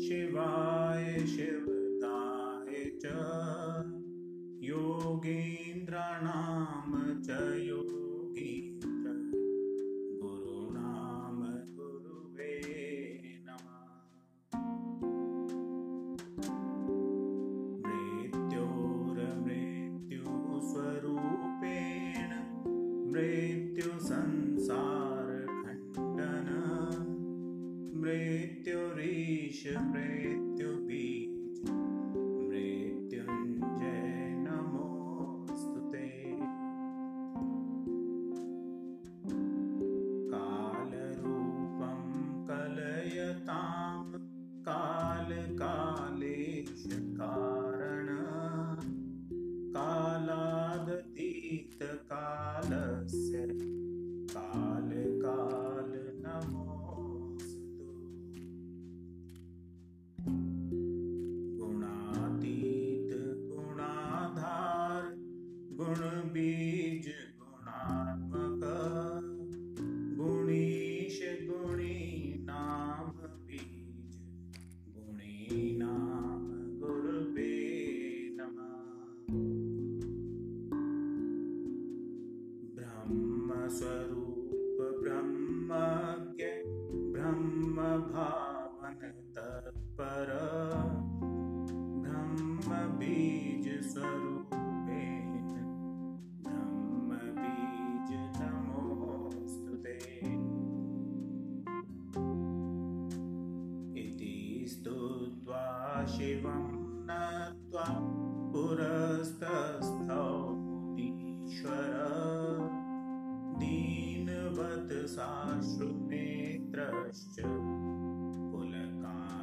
शिवाय शिवदाय च। योगीन्द्राणां च योगीन्द्र गुरुणाम गुरुवे नमः। मृत्योर्मृत्युस्वरूपेण मृत्युसंसारखण्डन मृत्युरीश मृत्युबीज। मृत्युञ्जय नमोऽस्तु ते। कालरूपं कलयतां कालकालेश कारण। कालादतीतकालस्य गुणबीज गुणात्मक। गुणीश गुणीनाम बीज। गुणीनाम गुरुवे नमः। ब्रह्मस्वरूप ब्रह्मज्ञ ब्रह्मभावन तत्पर। ब्रह्मबीजस्वरूपेण शिवं नत्वा पुरस्तस्थौ मुनीश्वर दीनवत् साश्रुनेत्रश्च पुलकाञ्जितविग्रह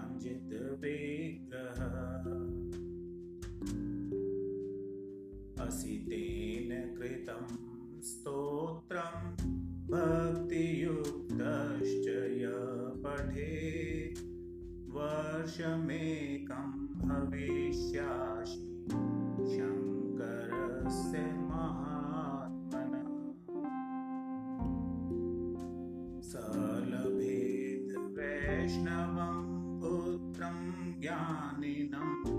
असि तेन कृतं स्तोत्रं भक्तियुक्तश्च य वर्षमेकं भविष्यासि। शङ्करस्य महात्मनः। स लभेद वैष्णवं पुत्रं ज्ञानिनं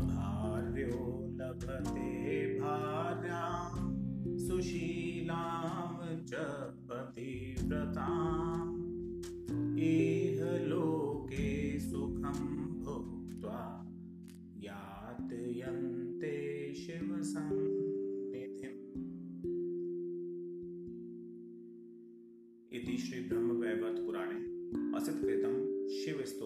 अभार्यो लभते भार्यां सुशीलां च पतिव्रताम् इह लोके सुखं भुक्त्वा यातयन्ते शिवसन्निधिम् इति श्रीब्रह्मवैवर्तपुराणे असितकृतं सम्पूर्णम्